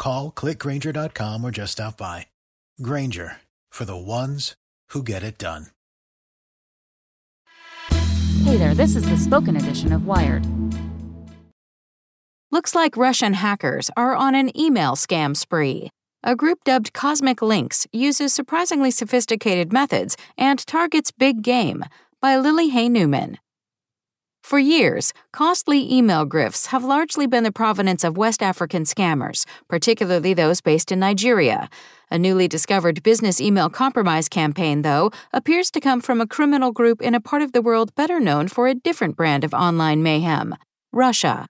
Call clickgrainger.com or just stop by. Grainger for the ones who get it done. Hey there, this is the spoken edition of Wired. Looks like Russian hackers are on an email scam spree. A group dubbed Cosmic Lynx uses surprisingly sophisticated methods and targets big game by Lily Hay Newman. For years, costly email grifts have largely been the provenance of West African scammers, particularly those based in Nigeria. A newly discovered business email compromise campaign, though, appears to come from a criminal group in a part of the world better known for a different brand of online mayhem Russia.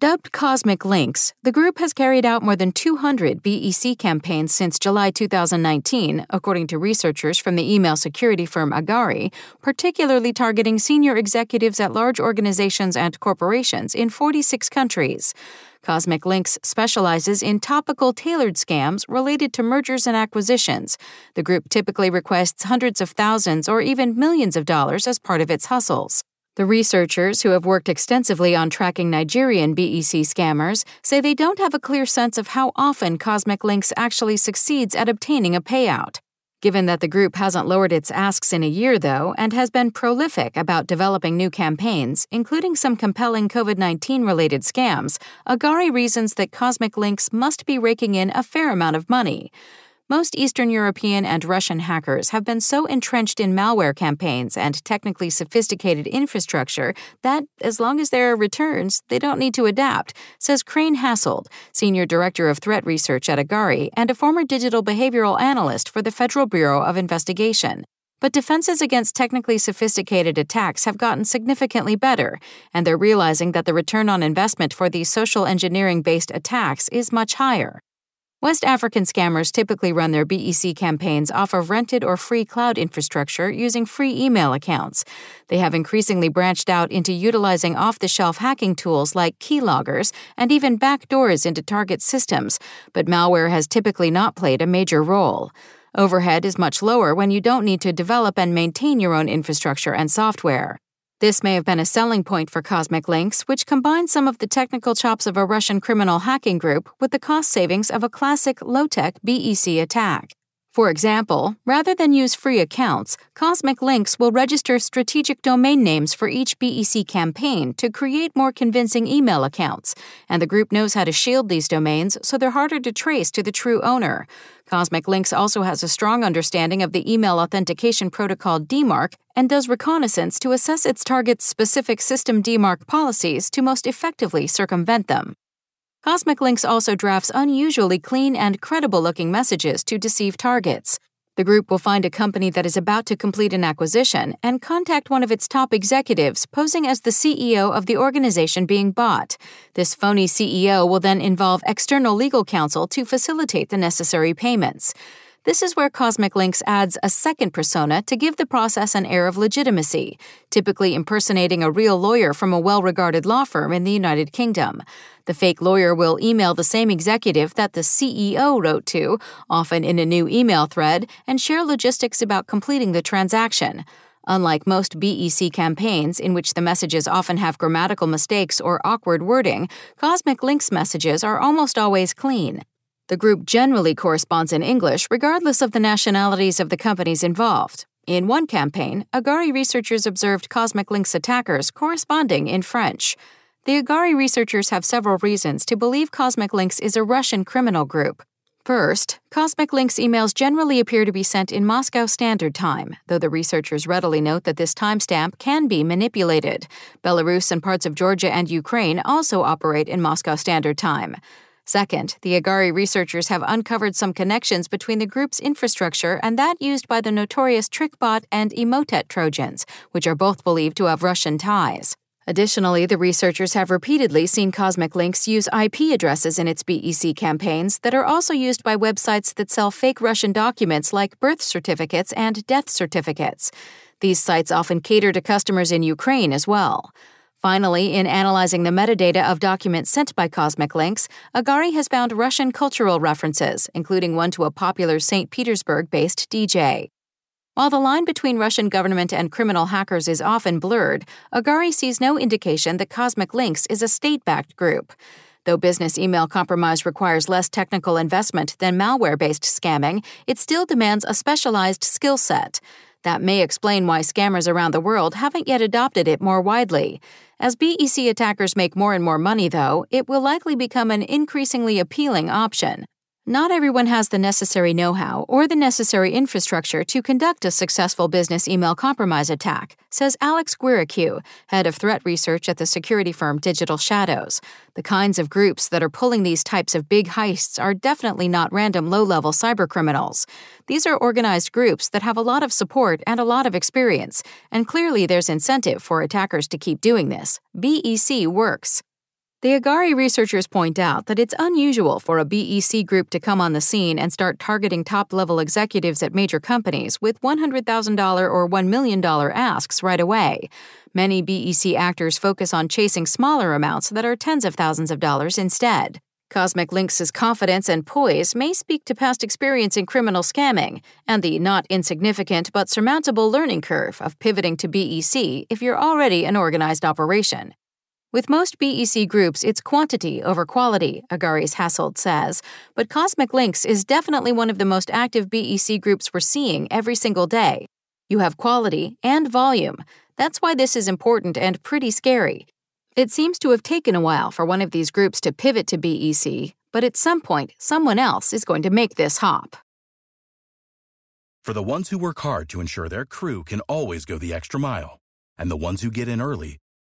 Dubbed Cosmic Lynx, the group has carried out more than 200 BEC campaigns since July 2019, according to researchers from the email security firm Agari, particularly targeting senior executives at large organizations and corporations in 46 countries. Cosmic Lynx specializes in topical tailored scams related to mergers and acquisitions. The group typically requests hundreds of thousands or even millions of dollars as part of its hustles. The researchers, who have worked extensively on tracking Nigerian BEC scammers, say they don't have a clear sense of how often Cosmic Lynx actually succeeds at obtaining a payout. Given that the group hasn't lowered its asks in a year, though, and has been prolific about developing new campaigns, including some compelling COVID 19 related scams, Agari reasons that Cosmic Lynx must be raking in a fair amount of money. Most Eastern European and Russian hackers have been so entrenched in malware campaigns and technically sophisticated infrastructure that, as long as there are returns, they don't need to adapt, says Crane Hassold, Senior Director of Threat Research at Agari and a former digital behavioral analyst for the Federal Bureau of Investigation. But defenses against technically sophisticated attacks have gotten significantly better, and they're realizing that the return on investment for these social engineering based attacks is much higher. West African scammers typically run their BEC campaigns off of rented or free cloud infrastructure using free email accounts. They have increasingly branched out into utilizing off the shelf hacking tools like keyloggers and even backdoors into target systems, but malware has typically not played a major role. Overhead is much lower when you don't need to develop and maintain your own infrastructure and software. This may have been a selling point for Cosmic Lynx, which combines some of the technical chops of a Russian criminal hacking group with the cost savings of a classic low tech BEC attack. For example, rather than use free accounts, Cosmic Lynx will register strategic domain names for each BEC campaign to create more convincing email accounts, and the group knows how to shield these domains so they're harder to trace to the true owner. Cosmic Lynx also has a strong understanding of the email authentication protocol DMARC and does reconnaissance to assess its target's specific system DMARC policies to most effectively circumvent them. Cosmic Lynx also drafts unusually clean and credible looking messages to deceive targets. The group will find a company that is about to complete an acquisition and contact one of its top executives posing as the CEO of the organization being bought. This phony CEO will then involve external legal counsel to facilitate the necessary payments. This is where Cosmic Lynx adds a second persona to give the process an air of legitimacy, typically impersonating a real lawyer from a well regarded law firm in the United Kingdom. The fake lawyer will email the same executive that the CEO wrote to, often in a new email thread, and share logistics about completing the transaction. Unlike most BEC campaigns, in which the messages often have grammatical mistakes or awkward wording, Cosmic Lynx messages are almost always clean. The group generally corresponds in English, regardless of the nationalities of the companies involved. In one campaign, Agari researchers observed Cosmic Lynx attackers corresponding in French. The Agari researchers have several reasons to believe Cosmic Lynx is a Russian criminal group. First, Cosmic Lynx emails generally appear to be sent in Moscow Standard Time, though the researchers readily note that this timestamp can be manipulated. Belarus and parts of Georgia and Ukraine also operate in Moscow Standard Time. Second, the Agari researchers have uncovered some connections between the group's infrastructure and that used by the notorious TrickBot and Emotet Trojans, which are both believed to have Russian ties. Additionally, the researchers have repeatedly seen Cosmic Lynx use IP addresses in its BEC campaigns that are also used by websites that sell fake Russian documents like birth certificates and death certificates. These sites often cater to customers in Ukraine as well. Finally, in analyzing the metadata of documents sent by Cosmic Lynx, Agari has found Russian cultural references, including one to a popular St. Petersburg based DJ. While the line between Russian government and criminal hackers is often blurred, Agari sees no indication that Cosmic Lynx is a state backed group. Though business email compromise requires less technical investment than malware based scamming, it still demands a specialized skill set. That may explain why scammers around the world haven't yet adopted it more widely. As BEC attackers make more and more money, though, it will likely become an increasingly appealing option. Not everyone has the necessary know how or the necessary infrastructure to conduct a successful business email compromise attack, says Alex Guirakhoo, head of threat research at the security firm Digital Shadows. The kinds of groups that are pulling these types of big heists are definitely not random low level cybercriminals. These are organized groups that have a lot of support and a lot of experience, and clearly there's incentive for attackers to keep doing this. BEC works. The Agari researchers point out that it's unusual for a BEC group to come on the scene and start targeting top level executives at major companies with $100,000 or $1 million asks right away. Many BEC actors focus on chasing smaller amounts that are tens of thousands of dollars instead. Cosmic Lynx' confidence and poise may speak to past experience in criminal scamming and the not insignificant but surmountable learning curve of pivoting to BEC if you're already an organized operation. With most BEC groups, it's quantity over quality, Agari's Hassold says, but Cosmic Lynx is definitely one of the most active BEC groups we're seeing every single day. You have quality and volume. That's why this is important and pretty scary. It seems to have taken a while for one of these groups to pivot to BEC, but at some point, someone else is going to make this hop. For the ones who work hard to ensure their crew can always go the extra mile, and the ones who get in early,